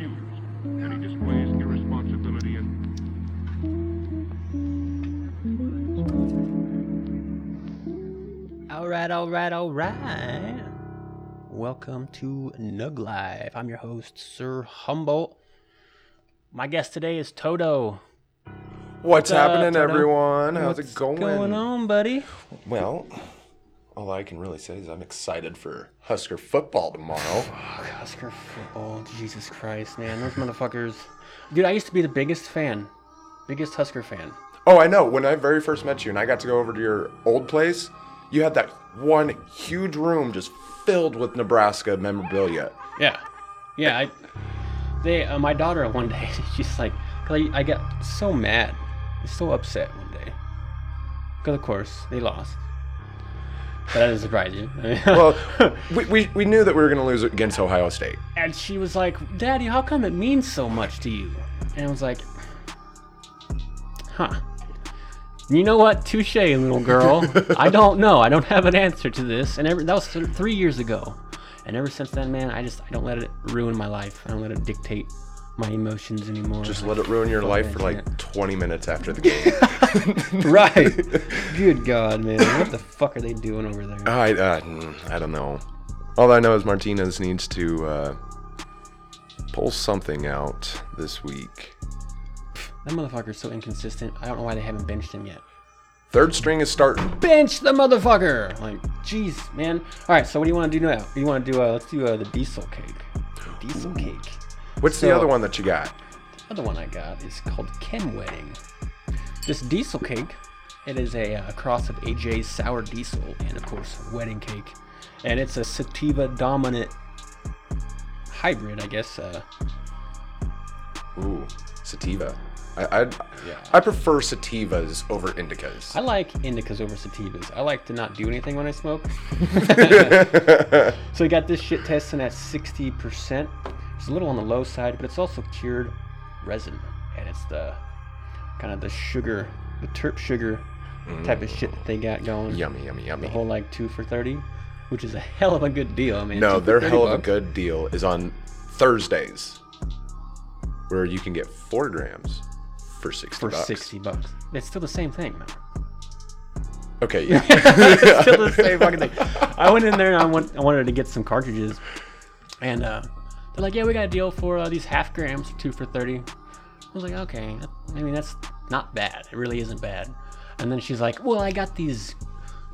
confused, and he displays irresponsibility and All right, all right, all right. Welcome to Nug Life. I'm your host, Sir Humboldt. My guest today is Toto. What's up, happening, Toto? everyone? How's What's it going? going on, buddy? Well, all I can really say is I'm excited for Husker football tomorrow. Fuck, Husker football. Jesus Christ, man. Those motherfuckers. Dude, I used to be the biggest fan. Biggest Husker fan. Oh, I know. When I very first met you and I got to go over to your old place, you had that one huge room just filled with Nebraska memorabilia. Yeah. Yeah, I. They, uh, my daughter one day, she's like, 'cause I, I got so mad, so upset one day. Because, of course, they lost. That doesn't surprise you. Well, we, we, we knew that we were going to lose against Ohio State. and she was like, Daddy, how come it means so much to you? And I was like, huh. You know what? Touche, little girl. I don't know. I don't have an answer to this. And every, that was three years ago. And ever since then, man, I just I don't let it ruin my life. I don't let it dictate my emotions anymore. Just let it ruin your life for like 20 minutes after the game. right. Good God, man. What the fuck are they doing over there? I, uh, I don't know. All I know is Martinez needs to uh, pull something out this week. That motherfucker's so inconsistent. I don't know why they haven't benched him yet. Third string is starting. bench the motherfucker. Like, jeez, man. All right, so what do you want to do now? You want to do? Uh, let's do uh, the diesel cake. Diesel cake. What's the other one that you got? The other one I got is called Chem Wedding. This diesel cake, it is a uh, cross of AJ's sour diesel and of course wedding cake, and it's a sativa dominant hybrid, I guess. Uh, Ooh, sativa. I I'd, I prefer sativas over indicas. I like indicas over sativas. I like to not do anything when I smoke. so we got this shit testing at 60%. It's a little on the low side, but it's also cured resin. And it's the kind of the sugar, the terp sugar type of shit that they got going. yummy, yummy, yummy. The whole like two for 30, which is a hell of a good deal, man. No, Two for their 30 hell of a good deal is on Thursdays, where you can get four grams for sixty For bucks. 60 bucks. It's still the same thing, man. Okay, it's still the same fucking thing. I went in there and I, want, I wanted to get some cartridges, and uh, they're like, "Yeah, we got a deal for uh, these half grams, two for 30. I was like, "Okay, I mean that's not bad. It really isn't bad." And then she's like, "Well, I got these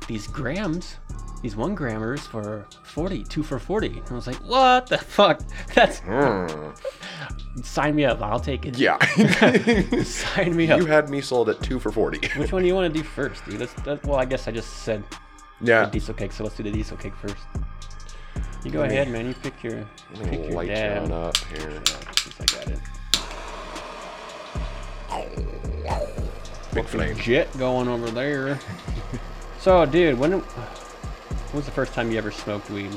these grams, these one grammers for 40, two for 40." And I was like, "What the fuck? That's sign me up. I'll take it. Hmm. yeah. sign me up." you had me sold at two for forty. Which one do you want to do first, dude? Let's, that, well, I guess I just said yeah, the diesel cake, so let's do the diesel cake first. You go ahead, man. You pick your Let me pick your light dab. you on up here. Yeah, I got it. Big flame. Jet going over there. so, dude, when, when was the first time you ever smoked weed?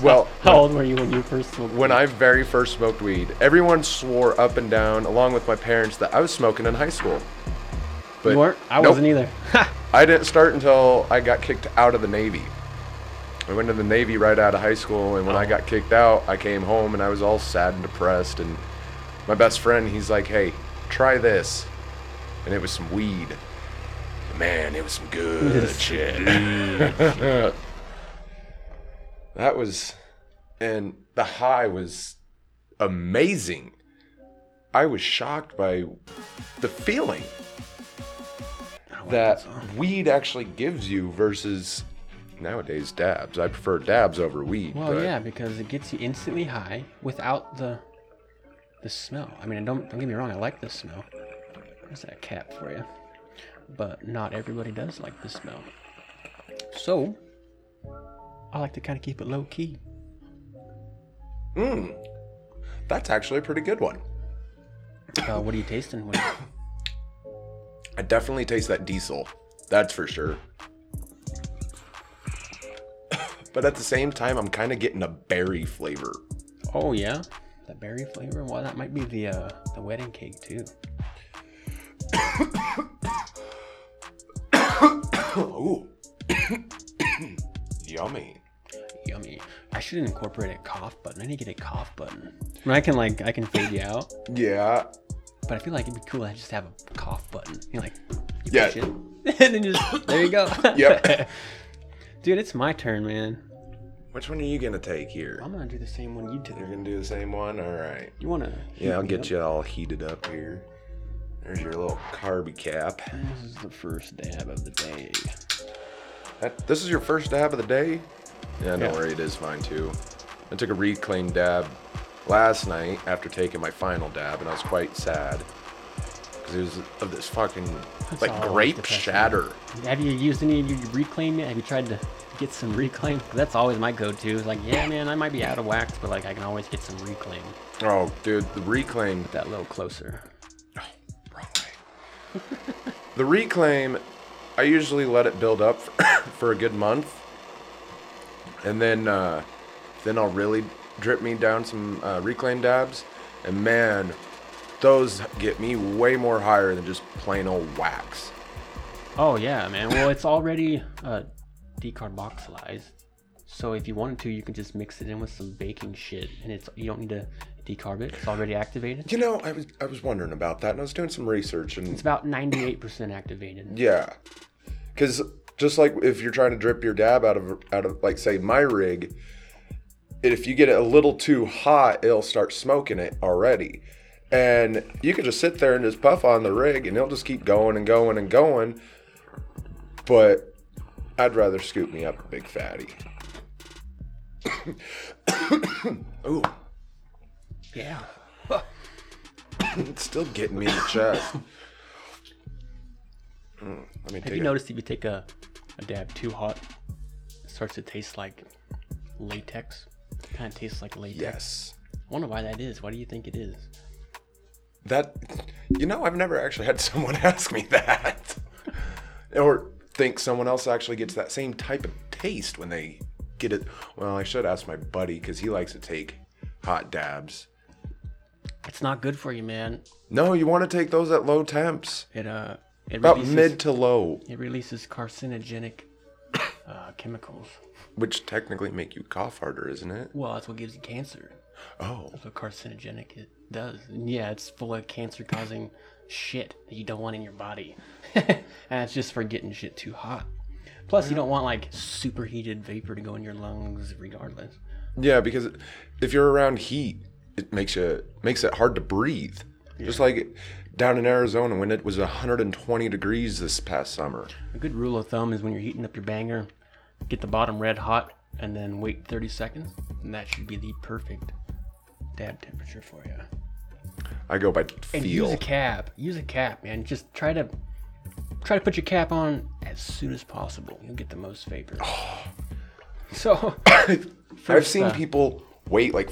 Well, How old were you when you first smoked? when weed? I very first smoked weed, everyone swore up and down, along with my parents, that I was smoking in high school. But you weren't, I nope. wasn't either. I didn't start until I got kicked out of the Navy. I went to the Navy right out of high school, and when I got kicked out, I came home and I was all sad and depressed. And my best friend, he's like, "Hey, try this," and it was some weed. Man, it was some good shit. that was, and the high was amazing. I was shocked by the feeling that weed actually gives you versus nowadays dabs. I prefer dabs over weed. well, but yeah, because it gets you instantly high without the the smell. I mean, don't don't get me wrong. I like the smell. There's that cap for you. But not everybody does like the smell. So, I like to kind of keep it low key. Mm, that's actually a pretty good one. Uh, what are you tasting? What you- I definitely taste that diesel. That's for sure. But at the same time, I'm kind of getting a berry flavor. oh yeah, the berry flavor. Well, that might be the uh, the wedding cake too. Ooh. Yummy. yummy. I should incorporate a cough button. I need to get a cough button. I, mean, I can like I can fade you out, Yeah. but I feel like it'd be cool to just have a cough button. You're like you Yeah. and then just there you go. Yep. Dude, it's my turn, man. Which one are you gonna take here? I'm gonna do the same one you did. You're gonna do the same one? Alright. You wanna? Yeah, I'll get you all heated up here. There's your little carby cap. This is the first dab of the day. That, this is your first dab of the day? Yeah, don't Yeah. worry, it is mine too. I took a reclaim dab last night after taking my final dab, and I was quite sad. Because it was of this fucking, That's like, grape depressing. shatter. Have you used any of your reclaim yet? Have you tried to get some reclaim? That's always my go-to. It's like, yeah, man, I might be out of wax, but like I can always get some reclaim. Oh, dude, the reclaim. That little closer. Wrong way. the reclaim, I usually let it build up for, for a good month, and then uh, then I'll really drip me down some uh, reclaim dabs, and man, those get me way more higher than just plain old wax. Oh yeah, man. Well, it's already uh, decarboxylized. So if you wanted to, you can just mix it in with some baking shit, and it's you don't need to decarb it. It's already activated. You know, I was I was wondering about that, and I was doing some research, and It's about 98% activated. Yeah, because just like if you're trying to drip your dab out of out of like say my rig, if you get it a little too hot, it'll start smoking it already, and you could just sit there and just puff on the rig, and it'll just keep going and going and going. But I'd rather scoop me up a big fatty. Ooh, Yeah. it's still getting me in the chest. Mm, let me Have take you a- noticed if you take a, a dab too hot, it starts to taste like latex? Kind of tastes like latex. Yes. I wonder why that is. Why do you think it is? That you know, I've never actually had someone ask me that, or think someone else actually gets that same type of taste when they get it. Well, I should ask my buddy because he likes to take hot dabs. It's not good for you, man. No, you want to take those at low temps, It uh, it about releases, mid to low, It releases carcinogenic uh, chemicals. which technically make you cough harder, isn't it? Well, that's what gives you cancer. Oh, That's what carcinogenic it does. And yeah, it's full of cancer-causing shit that you don't want in your body, and it's just for getting shit too hot. Plus, you don't want like superheated vapor to go in your lungs, regardless. yeah, because if you're around heat, it makes you makes it hard to breathe. Just like down in Arizona when it was 120 degrees this past summer. A good rule of thumb is when you're heating up your banger, get the bottom red hot and then wait 30 seconds, and that should be the perfect dab temperature for you. I go by feel. And use a cap. Use a cap, man. Just try to try to put your cap on as soon as possible. You'll get the most vapor. So I've seen uh, people wait like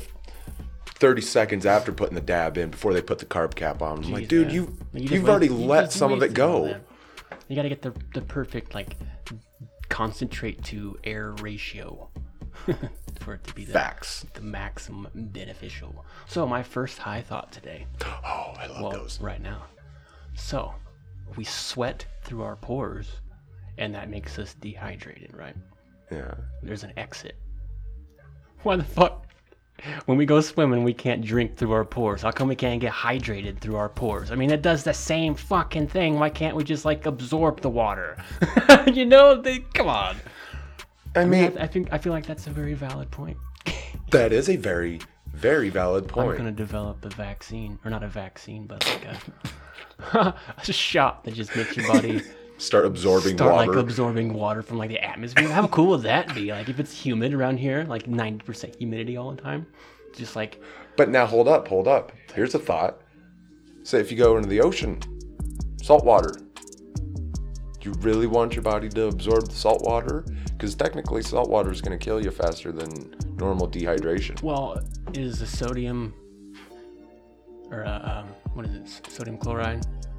30 seconds after putting the dab in before they put the carb cap on. I'm like, dude, man. you, you you've already you let some of it go. You gotta get the the perfect like concentrate to air ratio for it to be the, Facts. the maximum beneficial. So my first high thought today, Oh, I love well, those. right now. So we sweat through our pores, and that makes us dehydrated, right? Yeah. There's an exit. Why the fuck? When we go swimming, we can't drink through our pores. How come we can't get hydrated through our pores? I mean, it does the same fucking thing. Why can't we just like absorb the water? you know, they, come on. I mean, I, I think I feel like that's a very valid point. that is a very, very valid point. I'm gonna develop a vaccine, or not a vaccine, but like a, a shot that just makes your body Start absorbing start water. like absorbing water from like the atmosphere. How cool would that be? Like if it's humid around here, like 90% humidity all the time, just like but now hold up, hold up. Here's a thought. Say if you go into the ocean, salt water. Do you really want your body to absorb the salt water? Because technically, salt water is going to kill you faster than normal dehydration. Well, is the sodium or uh, um, what is it? Sodium chloride.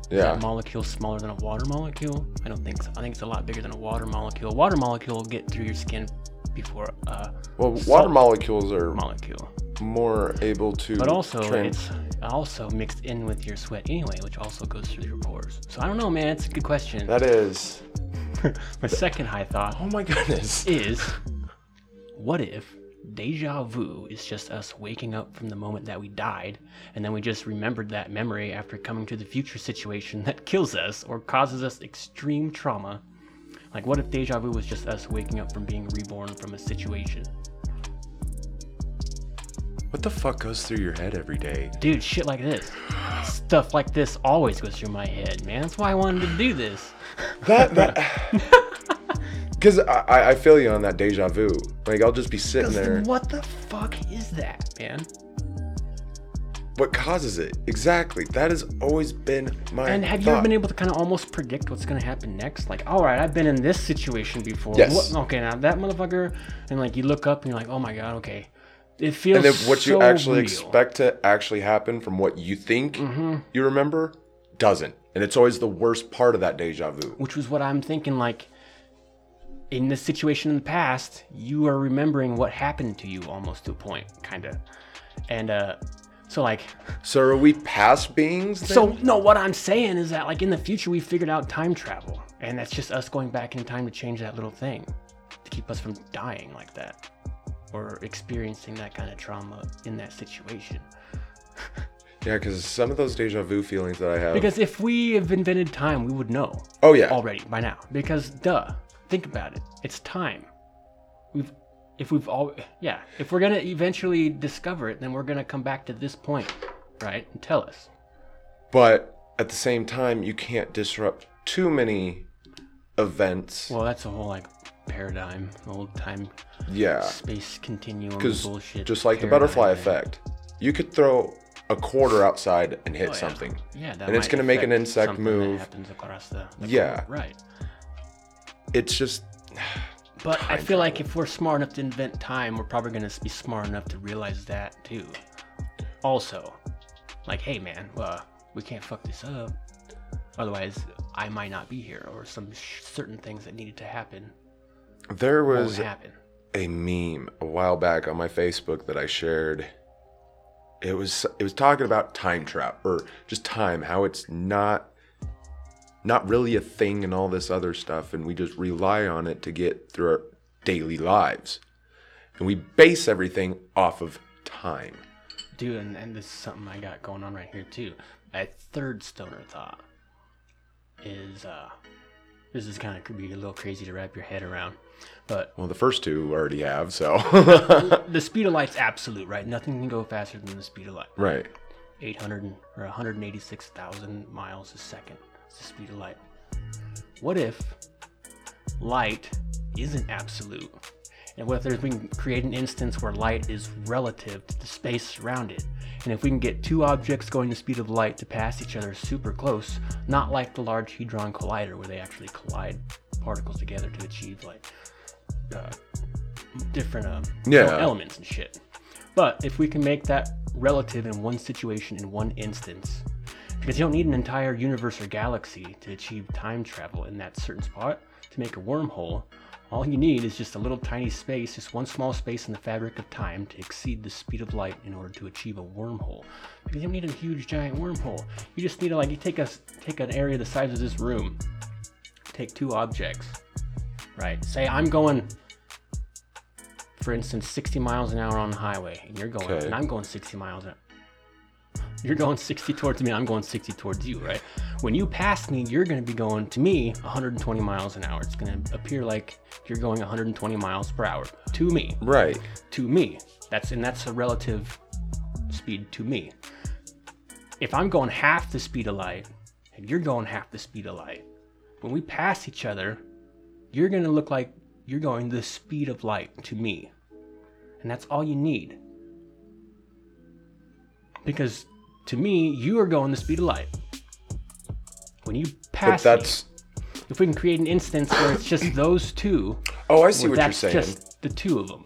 Is Yeah. that molecule smaller than a water molecule? I don't think so. I think it's a lot bigger than a water molecule. Water molecule will get through your skin before a Well, water molecules are molecule. More able to. But also, tran- it's also mixed in with your sweat anyway, which also goes through your pores. So I don't know, man. It's a good question. that is. My second high thought Oh my goodness. is what if deja vu is just us waking up from the moment that we died, and then we just remembered that memory after coming to the future situation that kills us or causes us extreme trauma? Like, what if deja vu was just us waking up from being reborn from a situation? What the fuck goes through your head every day? Dude, shit like this. Stuff like this always goes through my head, man. That's why I wanted to do this. That that. Because I, I feel you on that deja vu. Like I'll just be sitting there. What the fuck is that, man? What causes it? Exactly. That has always been my. And have you ever been able to kind of almost predict what's gonna happen next? Like, all right, I've been in this situation before. Yes. What, okay, now that motherfucker, and like you look up and you're like, oh my god, okay, it feels. And then what you actually real. expect to actually happen from what you think Mm-hmm. you remember doesn't. And it's always the worst part of that deja vu. which was what I'm thinking. Like, in this situation in the past, you are remembering what happened to you almost to a point, kind of, and uh, so like, So are we past beings? Then? so no, what I'm saying is that like in the future we figured out time travel, and that's just us going back in time to change that little thing to keep us from dying like that or experiencing that kind of trauma in that situation. yeah, because some of those deja vu feelings that I have. Because if we have invented time, we would know. oh yeah. already by now. Because duh, think about it. It's time. We've if we've all yeah, if we're gonna eventually discover it, then we're gonna come back to this point, right? And tell us. But at the same time, you can't disrupt too many events. Well, that's a whole like paradigm, old time yeah. space continuum Because bullshit. just like the butterfly effect, you could throw a quarter outside and hit Oh, yeah. something. Yeah, And it's gonna make an insect move. happens across the, the Yeah. right. It's just But I feel like if we're smart enough to invent time, we're probably gonna be smart enough to realize that too. Also, like, hey man, well, we can't fuck this up. Otherwise, I might not be here, or some sh- certain things that needed to happen there was happen. a meme a while back on my Facebook that I shared. It was it was talking about time trap or just time, how it's not not really a thing and all this other stuff, and we just rely on it to get through our daily lives. And we base everything off of time. Dude, and, and this is something I got going on right here too. A third stoner thought is uh, this is kind of could be a little crazy to wrap your head around, but Well, the first two already have, so the speed of light's absolute, right? Nothing can go faster than the speed of light. right. 800 or 186,000 miles a second. It's the speed of light. What if light isn't absolute? And what if there's, we can create an instance where light is relative to the space around it? And if we can get two objects going the speed of light to pass each other super close, not like the Large Hadron Collider where they actually collide particles together to achieve like uh, different um, Yeah. elements and shit. But if we can make that relative in one situation in one instance, because you don't need an entire universe or galaxy to achieve time travel in that certain spot to make a wormhole. All you need is just a little tiny space, just one small space in the fabric of time to exceed the speed of light in order to achieve a wormhole. Because you don't need a huge giant wormhole. You just need to like you take a take an area the size of this room, take two objects, right? Say I'm going for instance, 60 miles an hour on the highway, and you're going, Okay. and I'm going 60 miles an You're going 60 towards me, I'm going 60 towards you, right? When you pass me, you're going to be going to me 120 miles an hour. It's going to appear like you're going 120 miles per hour to me, Right. to me. That's and that's a relative speed to me. If I'm going half the speed of light and you're going half the speed of light, when we pass each other, you're going to look like you're going the speed of light to me. And that's all you need. Because to me, you are going the speed of light. When you But pass me, that's if we can create an instance where it's just those two, Oh, I see what you're saying. just the two of them,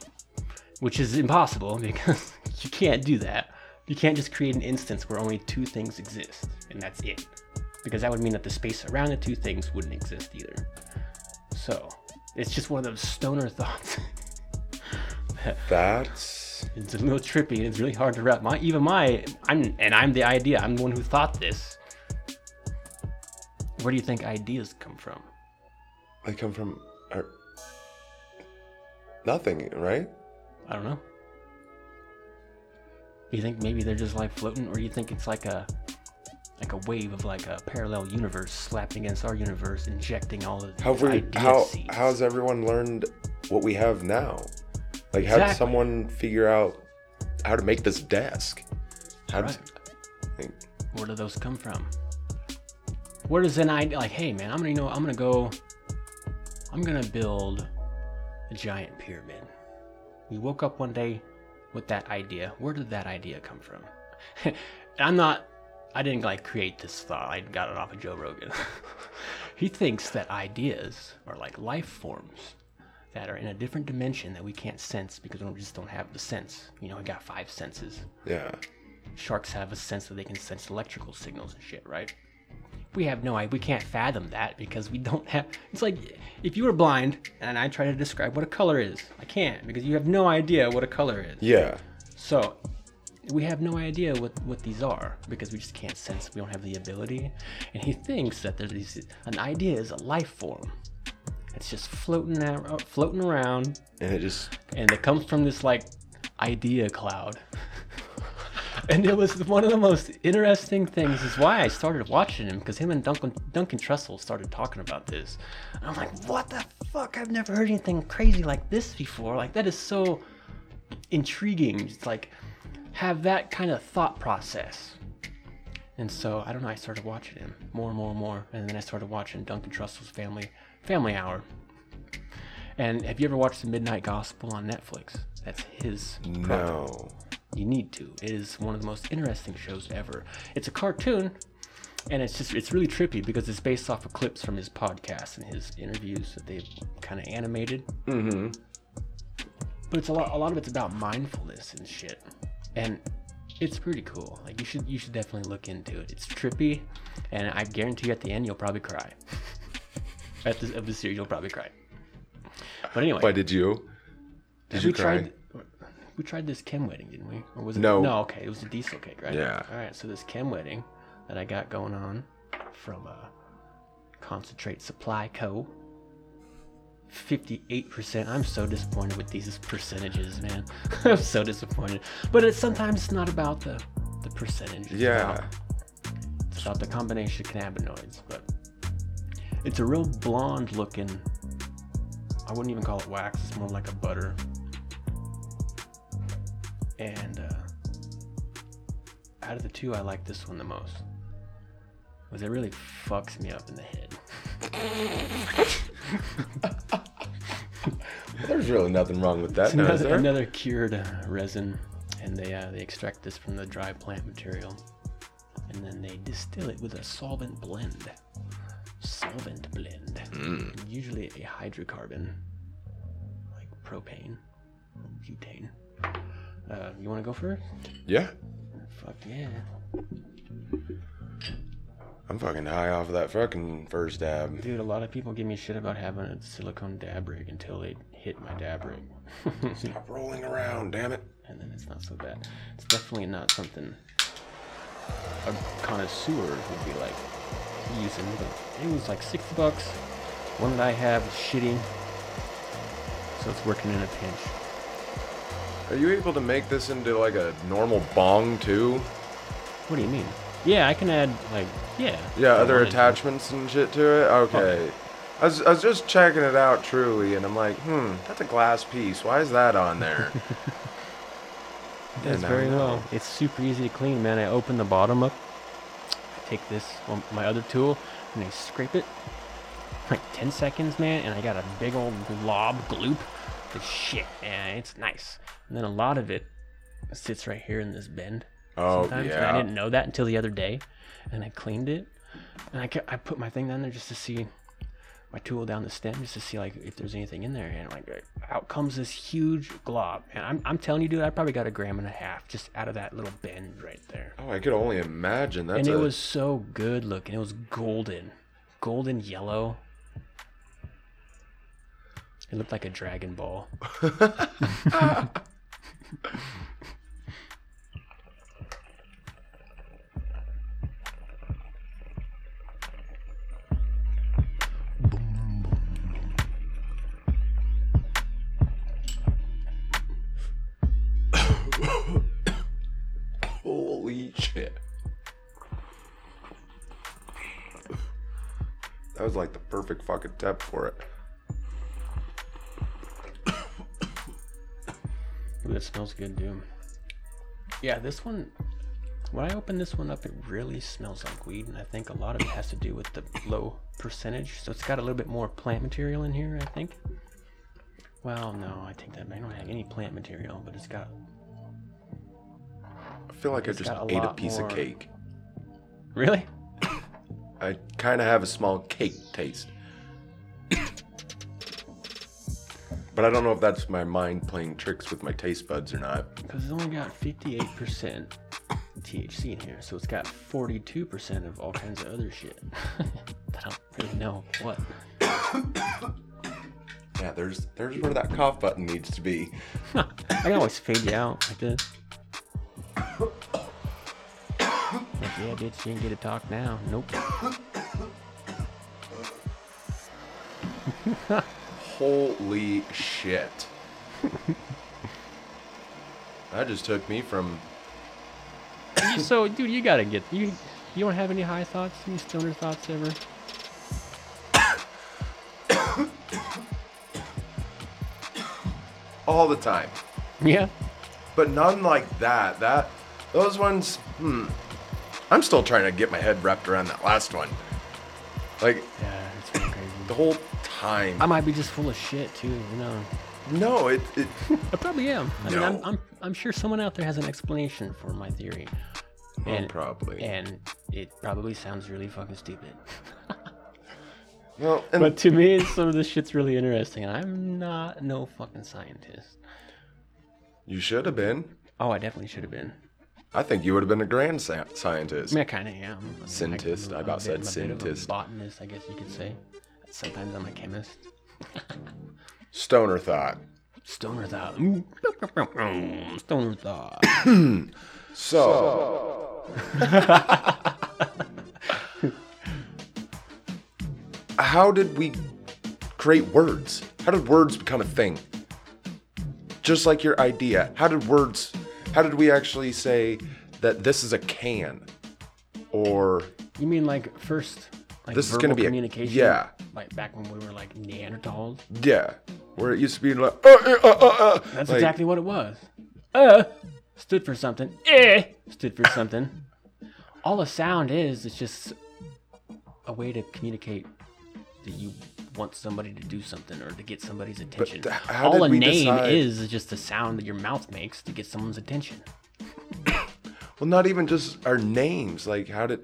which is impossible because you can't do that. You can't just create an instance where only two things exist and that's it, because that would mean that the space around the two things wouldn't exist either. So it's just one of those stoner thoughts. That's it's a little trippy. and It's really hard to wrap my even my I'm and I'm the idea. I'm the one who thought this. Where do you think ideas come from? they come from or, nothing, right? I don't know. You think maybe they're just like floating, or you think it's like a like a wave of like a parallel universe slapped against our universe, injecting all of the How have we, idea how seeds? how's everyone learned what we have now? Like how did someone figure out how to make this desk? How did, Right. like, Where do those come from? Where does an idea like, hey man, I'm gonna you know I'm gonna go, I'm gonna build a giant pyramid. We woke up one day with that idea. Where did that idea come from? I'm not. I didn't like create this thought. I got it off of Joe Rogan. he thinks that ideas are like life forms that are in a different dimension that we can't sense because we just don't have the sense. You know, we got five senses yeah. sharks have a sense that they can sense electrical signals and shit, right? We have no idea. We can't fathom that because we don't have. It's like if you were blind and I try to describe what a color is, I can't because you have no idea what a color is. Yeah. So we have no idea what, what these are because we just can't sense. We don't have the ability. And he thinks that there's these, an idea is a life form. It's just floating out, uh, floating around, And it just and it comes from this like idea cloud. and it was one of the most interesting things is why I started watching him because him and Duncan Duncan Trussell started talking about this. And I'm like, what the fuck? I've never heard anything crazy like this before. Like that is so intriguing. It's like have that kind of thought process. And so I don't know. I started watching him more and more and more, and then I started watching Duncan Trussell's Family Family Hour. And have you ever watched The Midnight Gospel on Netflix? That's his. project. no. You need to. It is one of the most interesting shows ever. It's a cartoon, and it's just it's really trippy because it's based off of clips from his podcast and his interviews that they've kind of animated. Mm-hmm. But it's a lot. A lot of it's about mindfulness and shit, and it's pretty cool. Like you should you should definitely look into it. It's trippy, and I guarantee you at the end you'll probably cry. at the of the series you'll probably cry. But anyway, Why did you? Did we you cry? tried we tried this chem wedding, didn't we? Or was it No. No, okay, it was a diesel cake, right? Yeah. All right, so this chem wedding that I got going on from uh, Concentrate Supply Co. 58%. I'm so disappointed with these percentages, man. I'm so disappointed. But it's sometimes it's not about the the percentage. It's Yeah. about- it's about the combination of cannabinoids, but it's a real blonde looking. I wouldn't even call it wax. It's more like a butter. And uh, out of the two, I like this one the most. Because it really fucks me up in the head. There's really nothing wrong with that. It's now, another, another cured uh, resin, and they uh, they extract this from the dry plant material, and then they distill it with a solvent blend. Solvent blend, Mm. usually a hydrocarbon, like propane, butane. Uh, you want to go first? Yeah. Fuck yeah! I'm fucking high off of that fucking first dab. Dude, a lot of people give me shit about having a silicone dab rig until they hit my dab rig. Stop rolling around, damn it. and then it's not so bad. It's definitely not something a connoisseur would be like using, but it was like 60 bucks. One that I have is shitty, so it's working in a pinch. Are you able to make this into like a normal bong too? What do you mean? Yeah, I can add like yeah. Yeah, other wanted to. attachments and shit to it? Okay. I was, I was just checking it out truly, and I'm like, hmm, that's a glass piece. Why is that on there? It's very well. It's super easy to clean, man. I open the bottom up. Take this, my other tool, and I scrape it. Like 10 seconds, man, and I got a big old glob gloop of shit, and it's nice. And then a lot of it sits right here in this bend. Oh, sometimes, and yeah. I didn't know that until the other day, and I cleaned it, and I, I put my thing down there just to see my tool down the stem just to see like if there's anything in there. And like out comes this huge glob. And I'm, I'm telling you dude I probably got a gram and a half just out of that little bend right there. Oh, I could only imagine. that and it a- was so good looking. It was golden. Golden yellow. It looked like a dragon ball Holy shit. That was like the perfect fucking tep for it. Ooh, that smells good, dude. Yeah, this one. When I open this one up, it really smells like weed, and I think a lot of it has to do with the low percentage. So it's got a little bit more plant material in here, I think. Well, no, I take that back. I don't have any plant material, but it's got. I feel like I just a ate a piece more- of cake. Really? I kind of have a small cake taste. but I don't know if that's my mind playing tricks with my taste buds or not. Because it's only got 58% THC in here, so it's got 42% of all kinds of other shit. I don't really know what. Yeah, there's there's where that cough button needs to be. I can always fade you out like this. Yeah, bitch, you ain't get to talk now. Nope. Holy shit. that just took me from so, dude, you gotta get you. You don't have any high thoughts, any stoner thoughts ever? all the time. Yeah. But none like that. That those ones, hmm. I'm still trying to get my head wrapped around that last one. Like Yeah, it's really crazy. the whole time. I might be just full of shit too. You know. no, it, it I probably am. I mean, I'm, No. I'm, I'm sure someone out there has an explanation for my theory. Oh, well, probably. And it probably sounds really fucking stupid. well, and But to me, some of this shit's really interesting, and I'm not no fucking scientist. you should have been. Oh, I definitely should have been. I think you would have been a grand sci- scientist. I mean, I kind of am. I mean, Scientist, I about said I'm a bit of a scientist. botanist, I guess you could say. Sometimes I'm a chemist. Stoner thought. Stoner thought. Ooh. Stoner thought. So, how did we create words? How did words become a thing? Just like your idea, how did words, how did we actually say that this is a can? Or, You mean like first, like This is verbal gonna be a- communication? yeah. Like back when we were like Neanderthals. yeah, where it used to be like, uh, uh, uh, uh, uh, That's like, exactly what it was. Uh stood for something. Eh stood for something. All a sound is, it's just a way to communicate that you want somebody to do something or to get somebody's attention. th- how All did a name decide- is is just the sound that your mouth makes to get someone's attention. Well, not even just our names. Like, how did,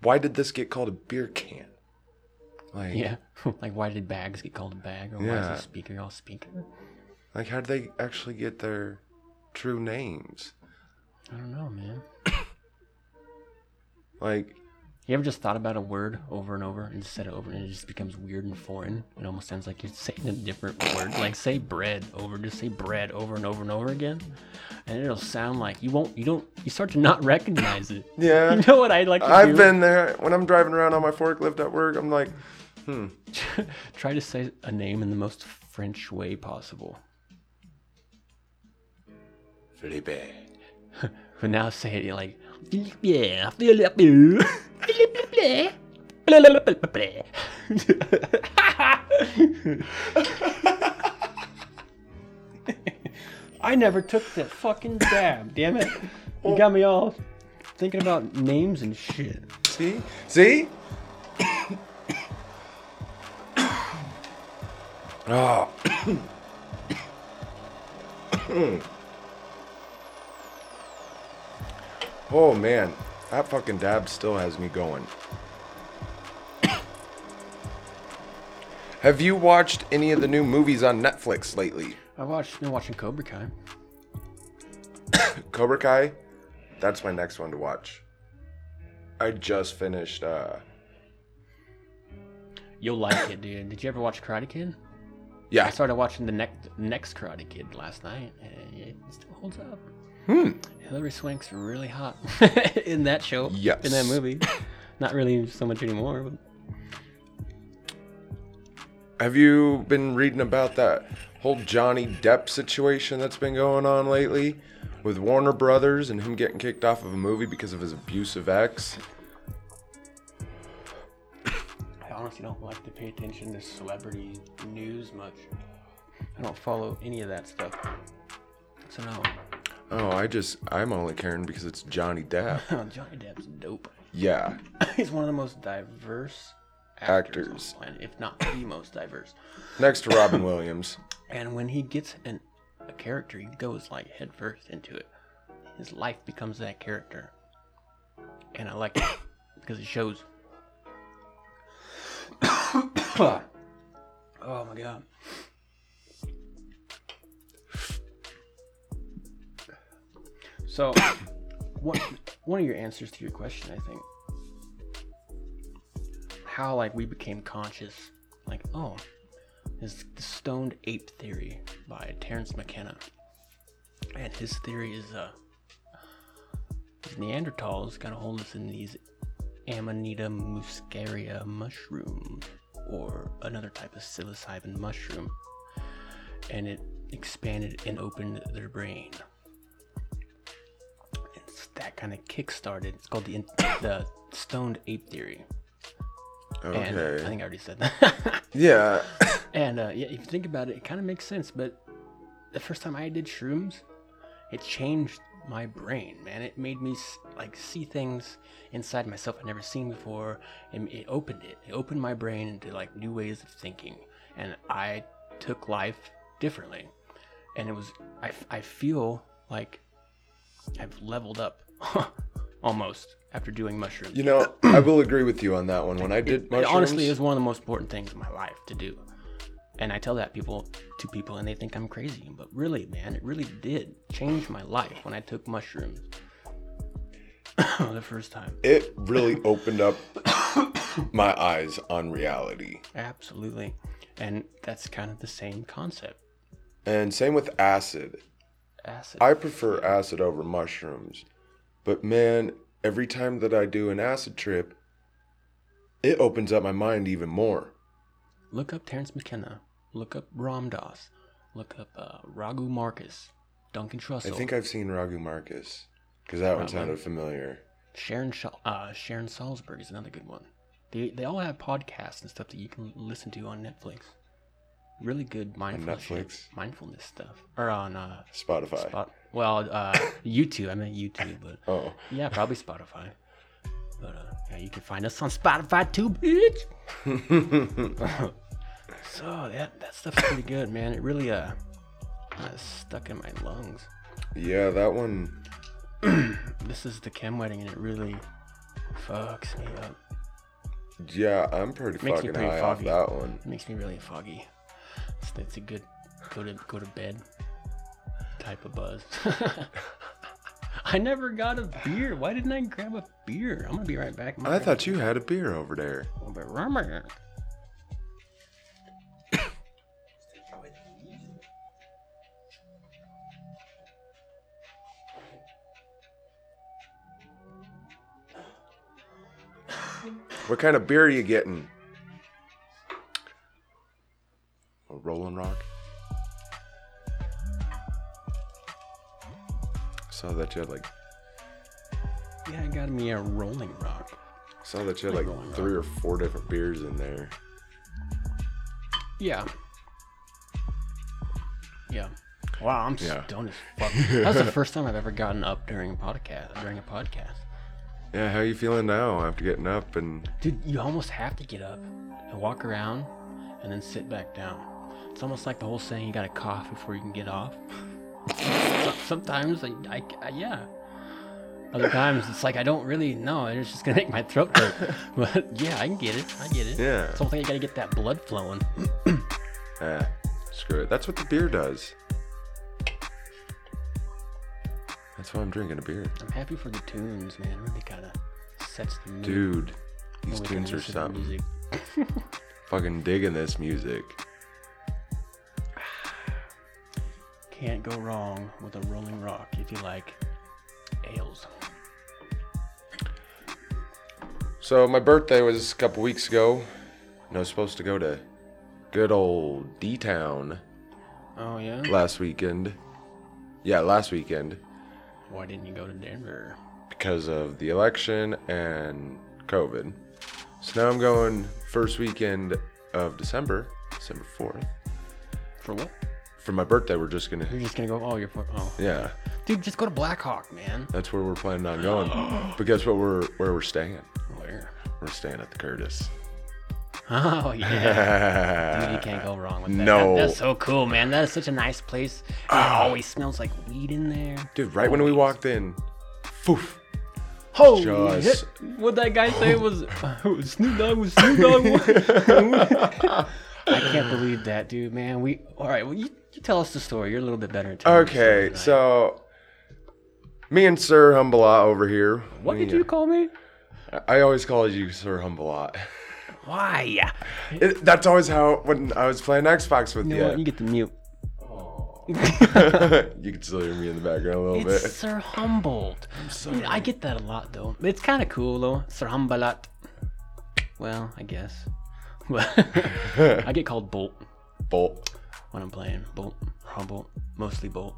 why did this get called a beer can? Like, Yeah. like why did bags get called a bag or why is a speaker called speaker? like how did they actually get their true names? I don't know, man. Like, You ever just thought about a word over and over and just said it over and it just becomes weird and foreign? It almost sounds like you're saying a different word. Like say bread over, just say bread over and over and over again. And it'll sound like you won't, you don't, you start to not recognize it. yeah, You know what I'd like to I've do? been there when I'm driving around on my forklift at work. I'm like, hmm. Try to say a name in the most French way possible. Felipe. But now say it like, yeah, I never took the fucking dab, damn it. You got me all thinking about names and shit. See, see. oh. Oh man, that fucking dab still has me going. Have you watched any of the new movies on Netflix lately? I watched, been watching Cobra Kai. Cobra Kai, that's my next one to watch. I just finished uh You'll like it, dude. Did you ever watch Karate Kid? yeah, I started watching the next next Karate Kid last night, and it still holds up. Hmm. Hilary Swank's really hot in that show. Yes. In that movie. Not really so much anymore, but Have you been reading about that whole Johnny Depp situation that's been going on lately? with Warner Brothers and him getting kicked off of a movie because of his abusive ex. I honestly don't like to pay attention to celebrity news much. I don't follow any of that stuff. So no. Oh, I just I'm only caring because it's Johnny Depp. Johnny Depp's dope. Yeah, He's one of the most diverse actors, on the planet, if not the most diverse. next to Robin Williams. And when he gets an, a character, he goes like headfirst into it. His life becomes that character. And I like it because it shows. oh my god. So, one, one of your answers to your question, I think, how like we became conscious, like, oh, is the stoned ape theory by Terence McKenna. And his theory is uh Neanderthals kind of hold us in these Amanita muscaria mushroom or another type of psilocybin mushroom. And it expanded and opened their brain. That kind of kick-started. It's called the the stoned ape theory. And I think I already said that. Yeah. And uh, yeah, if you think about it, it kind of makes sense. But the first time I did shrooms, it changed my brain, man. It made me like see things inside myself I'd never seen before, and it opened it. It opened my brain into like new ways of thinking, and I took life differently. And it was I, I feel like I've leveled up almost after doing mushrooms. You know, I will agree with you on that one. When I did It mushrooms, honestly is one of the most important things in my life to do. And I tell that people to people and they think I'm crazy, but really, man, it really did change my life when I took mushrooms. the first time. it really opened up my eyes on reality. Absolutely. And that's kind of the same concept. And same with acid. Acid. I prefer acid over mushrooms. But man, every time that I do an acid trip, it opens up my mind even more. Look up Terence McKenna. Look up Ram Dass. Look up uh, Raghu Markus. Duncan Trussell. I think I've seen Raghu Markus because that one sounded familiar. Sharon Sh- uh, Sharon Salzberg is another good one. They they all have podcasts and stuff that you can listen to on Netflix. Really good mindfulness. Netflix? mindfulness stuff, or on uh, Spotify. Spot. Well, uh, YouTube. I meant YouTube, but Oh, yeah, probably Spotify. But uh, yeah, you can find us on Spotify too, bitch. so that that stuff's pretty good, man. It really uh, stuck in my lungs. yeah, that one. This is the chem wedding, and it really fucks me up. Yeah, I'm pretty Makes me fucking pretty high off that one. It makes me really foggy. It's, a good go to go to bed type of buzz. I never got a beer. Why didn't I grab a beer? I'm gonna be right back. I thought you had a beer over there. rummer. What kind of beer are you getting? A Rolling Rock. Saw that you had like Yeah, I got me a Rolling Rock. saw that you had Like like three or four different beers in there. Yeah. Yeah. Wow, I'm Yeah. stoned as fuck. That was the first time I've ever gotten up during a podcast. During a podcast. Yeah, how are you feeling now after getting up and Dude, you almost have to get up and walk around and then sit back down. It's almost like the whole saying you gotta cough before you can get off. Sometimes, I, I, I- yeah. Other times, it's like I don't really know. It's just gonna make my throat hurt. But yeah, I can get it. I get it. Yeah. It's almost like you gotta get that blood flowing. eh, screw it. That's what the beer does. That's why I'm drinking a beer. I'm happy for the tunes, man. It really kind of sets the mood. Dude, these when we can tunes are something. Fucking digging this music. Can't go wrong with a Rolling Rock if you like ales. So my birthday was a couple weeks ago. And I was supposed to go to good old D Town Oh yeah. last weekend. Yeah, last weekend. Why didn't you go to Denver? because of the election and COVID. So now I'm going first weekend of December, December 4th. For what? For my birthday, we're just gonna. You're just gonna go. Oh, you're. Oh, Yeah, dude, just go to Blackhawk, man. that's where we're planning on going. but guess what? We're where we're staying. Where? We're staying at the Curtis. Oh yeah. Dude, you can't go wrong with that. No. That- that's so cool, man. That is such a nice place. And it always smells like weed in there. Dude, right when we walked in, poof. Holy Just- shit! What that guy say was uh, Snoop Dogg was Snoop Dogg. I can't believe that, dude. Man, we all right. Well, you, you tell us the story. You're a little bit better at telling the story Okay, than I so me and Sir Humbalot over here. what we- did you uh, call me? I always call you Sir Humbalot. Why? It, that's always how when I was playing Xbox with You know what? You you. get the mute. you can still hear me in the background a little It's bit. Sir Humboldt. Dude, I get that a lot though. It's kind of cool though. Sir Humboldt. Well, I guess. But I get called Bolt Bolt. when I'm playing Bolt, Humboldt, mostly Bolt,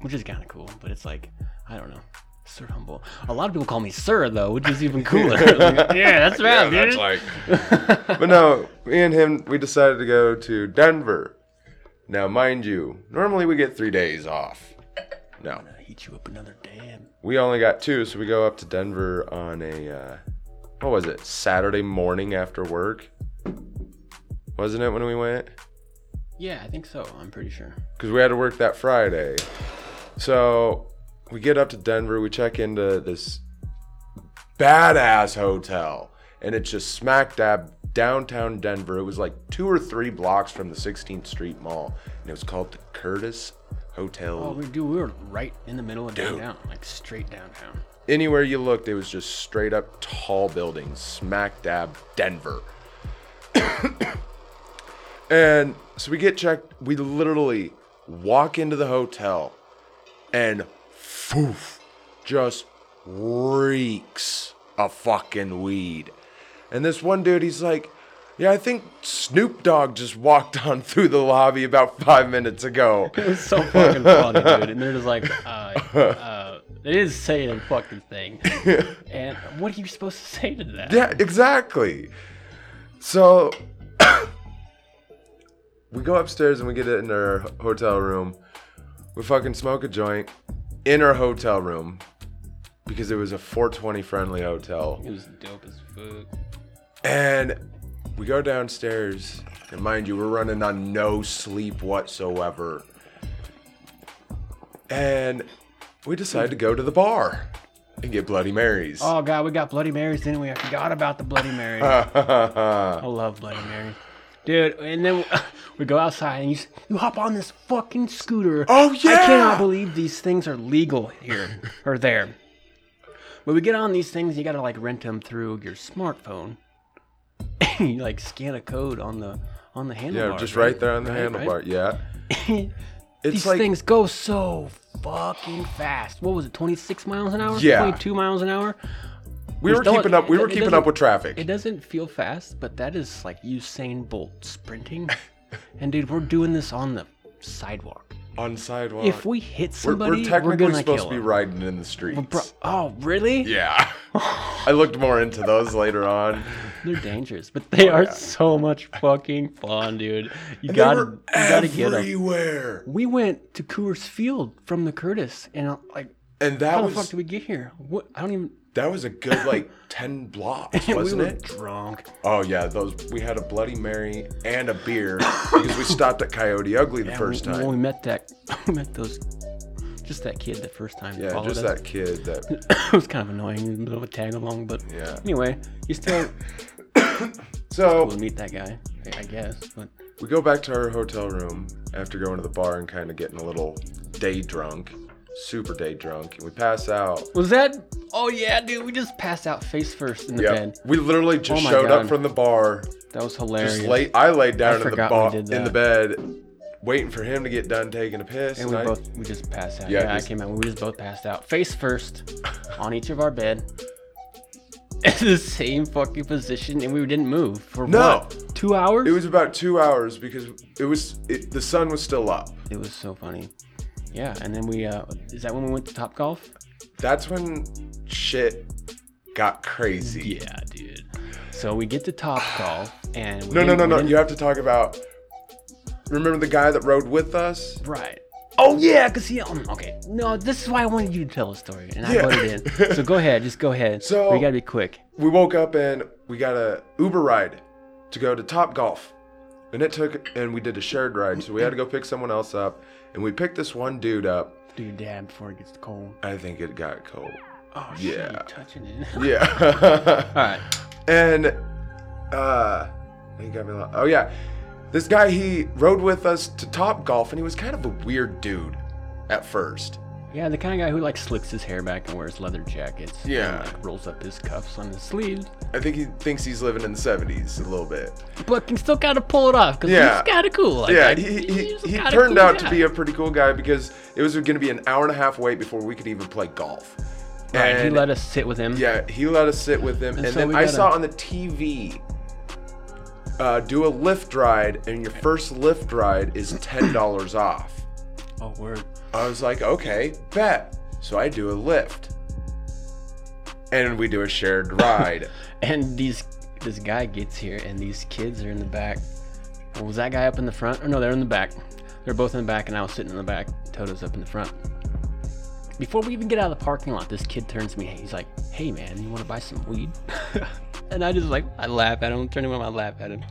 which is kind of cool. But it's like I don't know, Sir Humboldt. A lot of people call me Sir though, which is even cooler. Like, yeah, that's right, Yeah, dude. that's like. but no, me and him, we decided to go to Denver. Now, mind you, normally we get three days off. No, i Heat you up another damn. we only got two, so we go up to Denver on a uh, what was it? Saturday morning after work. Wasn't it when we went? Yeah, I think so. I'm pretty sure. because we had to work that Friday. So we get up to Denver, we check into this badass hotel, and it's just smack dab downtown Denver. It was like two or three blocks from the 16th Street Mall, and it was called the Curtis Hotel. Oh, we do. We were right in the middle of downtown, like straight downtown. Anywhere you looked, it was just straight up tall buildings, smack dab Denver. And so we get checked. We literally walk into the hotel and foof, just reeks of fucking weed. And this one dude, he's like, Yeah, I think Snoop Dogg just walked on through the lobby about five minutes ago. It was so fucking funny, dude. And they're just like, uh, uh, they didn't say a fucking thing. And what are you supposed to say to that? Yeah, exactly. So we go upstairs and we get it in our hotel room. We fucking smoke a joint in our hotel room because it was a 420 friendly hotel. It was dope as fuck. And we go downstairs, and mind you, we're running on no sleep whatsoever. And we decide to go to the bar and get Bloody Marys. Oh god, we got Bloody Marys, didn't we? I forgot about the Bloody Marys. I love Bloody Mary. Dude, and then we go outside and you s- you hop on this fucking scooter. Oh, yeah. I yeah! cannot believe these things are legal here or there. When we get on these things, you gotta like rent them through your smartphone. you like scan a code on the on the handlebar. yeah, just right there on the handlebar. Yeah. It's These like things go so fucking fast. What was it? 26 miles an hour? Yeah. 22 miles an hour? we were don't- keeping up. We it- were it keeping doesn't- up with traffic. It doesn't feel fast, but that is like Usain Bolt sprinting. And dude, we're doing this on the sidewalk. on sidewalk. If we hit we're, somebody, we're we're, technically gonna supposed to be riding in the streets. Bro, oh, really? Yeah. I looked more into those later on. They're dangerous, but they are Oh, yeah. so much fucking fun, dude. You And gotta, were you gotta get them. everywhere. We went to Coors Field from the Curtis, and like, And that was how the fuck did we get here? What? I don't even. that was a good like ten blocks, wasn't were it? drunk. Oh yeah, those we had a Bloody Mary and a beer because we stopped at Coyote Ugly the Yeah, first time. when we met that, we met those, just that kid the first time. Yeah, just us. that kid that. it was kind of annoying, a bit of a tag along, but Yeah. anyway, you still So we'll meet that guy, I- I guess. But we go back to our hotel room after going to the bar and kind of getting a little day drunk, super day drunk, and we pass out. was that? Oh yeah, dude, we just passed out face first in the Yeah, bed. we literally just Oh my showed up God. from the bar. That was hilarious. Just lay. I laid down in the forgot we bar did in the that. bed, waiting for him to get done taking a piss. and we I- both we just passed out. Yeah, Yeah, just- I came out. We just both passed out, face first, on each of our bed, in the same fucking position, and we didn't move for No. what? Two hours. It was about two hours because it was it, the sun was still up. It was so funny. Yeah, and then we uh is that when we went to Top Golf? That's when shit got crazy. Yeah, dude. So we get to Top Golf and we No, no, no, no. You have to talk about. Remember the guy that rode with us? Right. Oh yeah, cause he. Um, okay. No, this is why I wanted you to tell a story, and I Yeah. butted in. So go ahead, just go ahead. So- we gotta be quick. We woke up and we got a Uber ride to go to Top Golf, and it took and we did a shared ride, so we had to go pick someone else up, and we picked this one dude up. Do your dab before it gets cold. I think it got cold. Oh shit, Yeah. touching it. Yeah. All right. And uh he got me a lot. Oh yeah. This guy he rode with us to Top Golf and he was kind of a weird dude at first. Yeah, the kind of guy who like slicks his hair back and wears leather jackets. Yeah. And, like rolls up his cuffs on his sleeves, I think he thinks he's living in the 70s a little bit. but can still kind of pull it off because Yeah. he's kind of cool. Like, yeah, he, he, he turned cool out to be a pretty cool guy because it was going to be an hour and a half wait before we could even play golf. Right, he let us sit with him. Yeah, he let us sit with him, And and, so then I saw on the TV. Uh, do a Lyft ride, and your first Lyft ride is ten dollars off. Oh word. I was like, okay, bet. So I do a Lyft, and we do a shared ride. And these this guy gets here, and these kids are in the back. Well, was that guy up in the front? Or no, they're in the back. They're both in the back, and I was sitting in the back. Toto's up in the front. Before we even get out of the parking lot, this kid turns to me. He's like, "Hey, man, you want to buy some weed?" and I just like, I laugh at him. Turn him on, I laugh at him.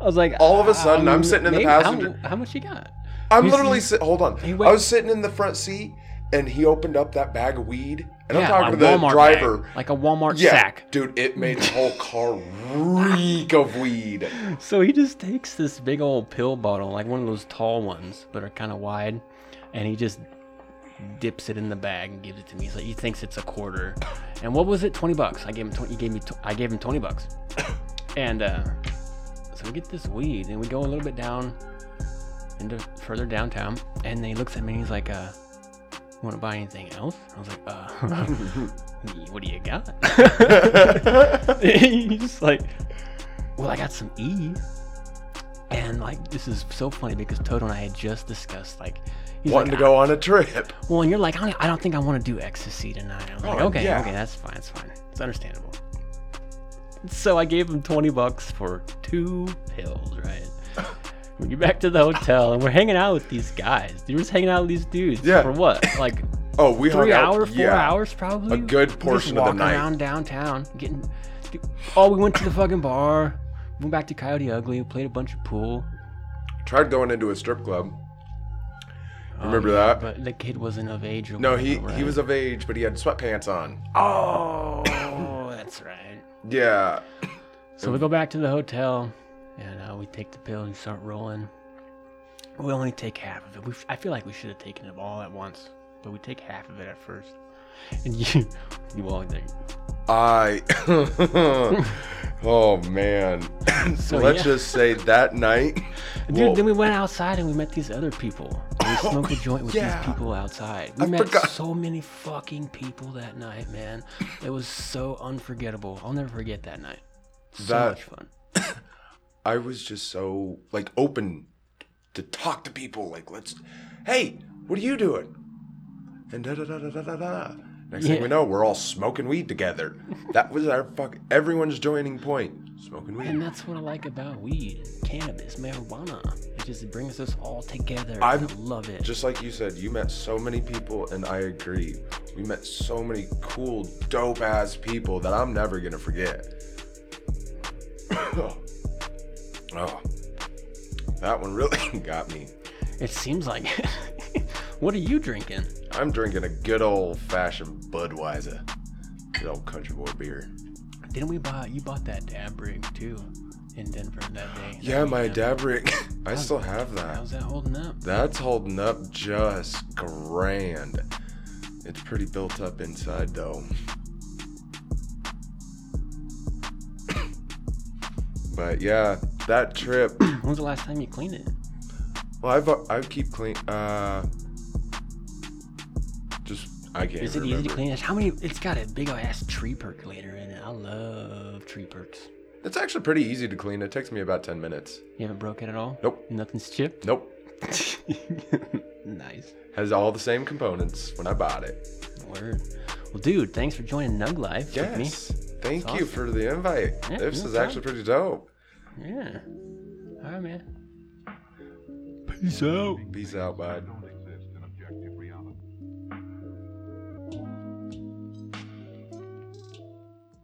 I was like, All of a sudden, I'm um, sitting in the maybe- how- passenger- How, much you got? I'm He's- literally sit. Hold on. He I was sitting in the front seat, and he opened up that bag of weed, and I'm talking a to the Walmart driver. bag, like a Walmart Yeah, sack. dude, it made the whole car reek of weed. So he just takes this big old pill bottle, like one of those tall ones, but are kind of wide, and he just dips it in the bag and gives it to me. Like, he thinks it's a quarter. And what was it? Twenty bucks. I gave him. 20, he gave me. Tw- I gave him twenty bucks. And uh, so we get this weed, and we go a little bit down into further downtown, and then he looks at me and he's like, uh. Want to buy anything else? I was like, uh, what do you got? He's just like, well, I got some E. And like, this is so funny because Toto and I had just discussed like, he's Wanting like, to go on a trip. Well, and you're like, I don't, I don't think I want to do ecstasy tonight. I was like, Oh, okay, yeah. okay, that's fine, that's fine, it's understandable. So I gave him twenty bucks for two pills, right? We get back to the hotel and we're hanging out with these guys. We're just hanging out with these dudes. Yeah. For what? Like Oh, we three hours, four yeah. hours probably. A good portion of the walking night. around downtown, getting. Oh, we went to the fucking bar. We went back to Coyote Ugly. We played a bunch of pool. Tried going into a strip club. Oh, Remember Oh, yeah, that? But the kid wasn't of age. No, he whatever, he was of age, but he had sweatpants on. Oh, that's right. Yeah. So we go back to the hotel, and uh, we take the pill and start rolling. We only take half of it. We, I feel like we should have taken it all at once, but we take half of it at first. And you, you all there. I. oh man. So, Let's yeah. just say that night. Dude, then we went outside and we met these other people. We smoked a joint with yeah. these people outside. We I met forgot. so many fucking people that night, man. It was so unforgettable. I'll never forget that night. So That- much fun. I was just so like open to talk to people. Like, let's. Hey, what are you doing? And da da da da da da da. Next thing we know, we're all smoking weed together. That was our fuck. Everyone's joining point. Smoking weed. And that's what I like about weed, cannabis, marijuana. It just brings us all together. I'm- I love it. Just like you said, you met so many people, and I agree. We met so many cool, dope ass people that I'm never gonna forget. oh, that one really got me. It seems like. what are you drinking? I'm drinking a good old fashioned Budweiser. Good old country boy beer. Didn't we buy? You bought that dab rig too, in Denver that day. Yeah, my dab rig. I still have that. How's that holding up? That's holding up just grand. It's pretty built up inside though. But yeah, that trip. When's the last time you cleaned it? Well, I've I keep clean. Uh, just I can't Is it remember. easy to clean? How many? It's got a big ass tree percolator in it. I love tree perks. It's actually pretty easy to clean. It takes me about ten minutes. You haven't broke it at all? Nope. Nothing's chipped? Nope. Nice. Has all the same components when I bought it. Word. Well, dude, thanks for joining Nug Life with me. Yes. Thank That's you awesome. for the invite. Yeah, this is actually pretty dope. Yeah. All right, man. Peace out. Peace out, bud.